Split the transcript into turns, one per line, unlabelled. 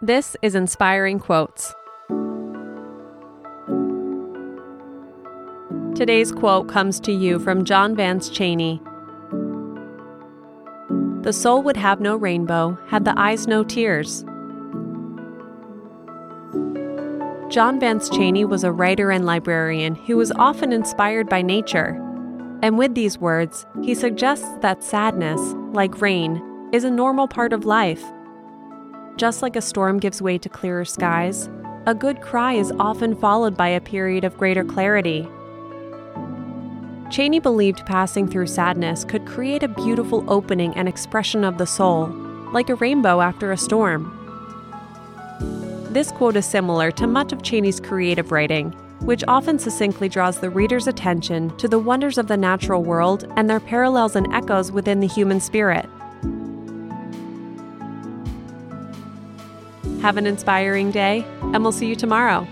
This is Inspiring Quotes. Today's quote comes to you from John Vance Cheney. The soul would have no rainbow, had the eyes no tears. John Vance Cheney was a writer and librarian who was often inspired by nature. And with these words, he suggests that sadness, like rain, is a normal part of life. Just like a storm gives way to clearer skies, a good cry is often followed by a period of greater clarity. Cheney believed passing through sadness could create a beautiful opening and expression of the soul, like a rainbow after a storm. This quote is similar to much of Cheney's creative writing, which often succinctly draws the reader's attention to the wonders of the natural world and their parallels and echoes within the human spirit. Have an inspiring day, and we'll see you tomorrow.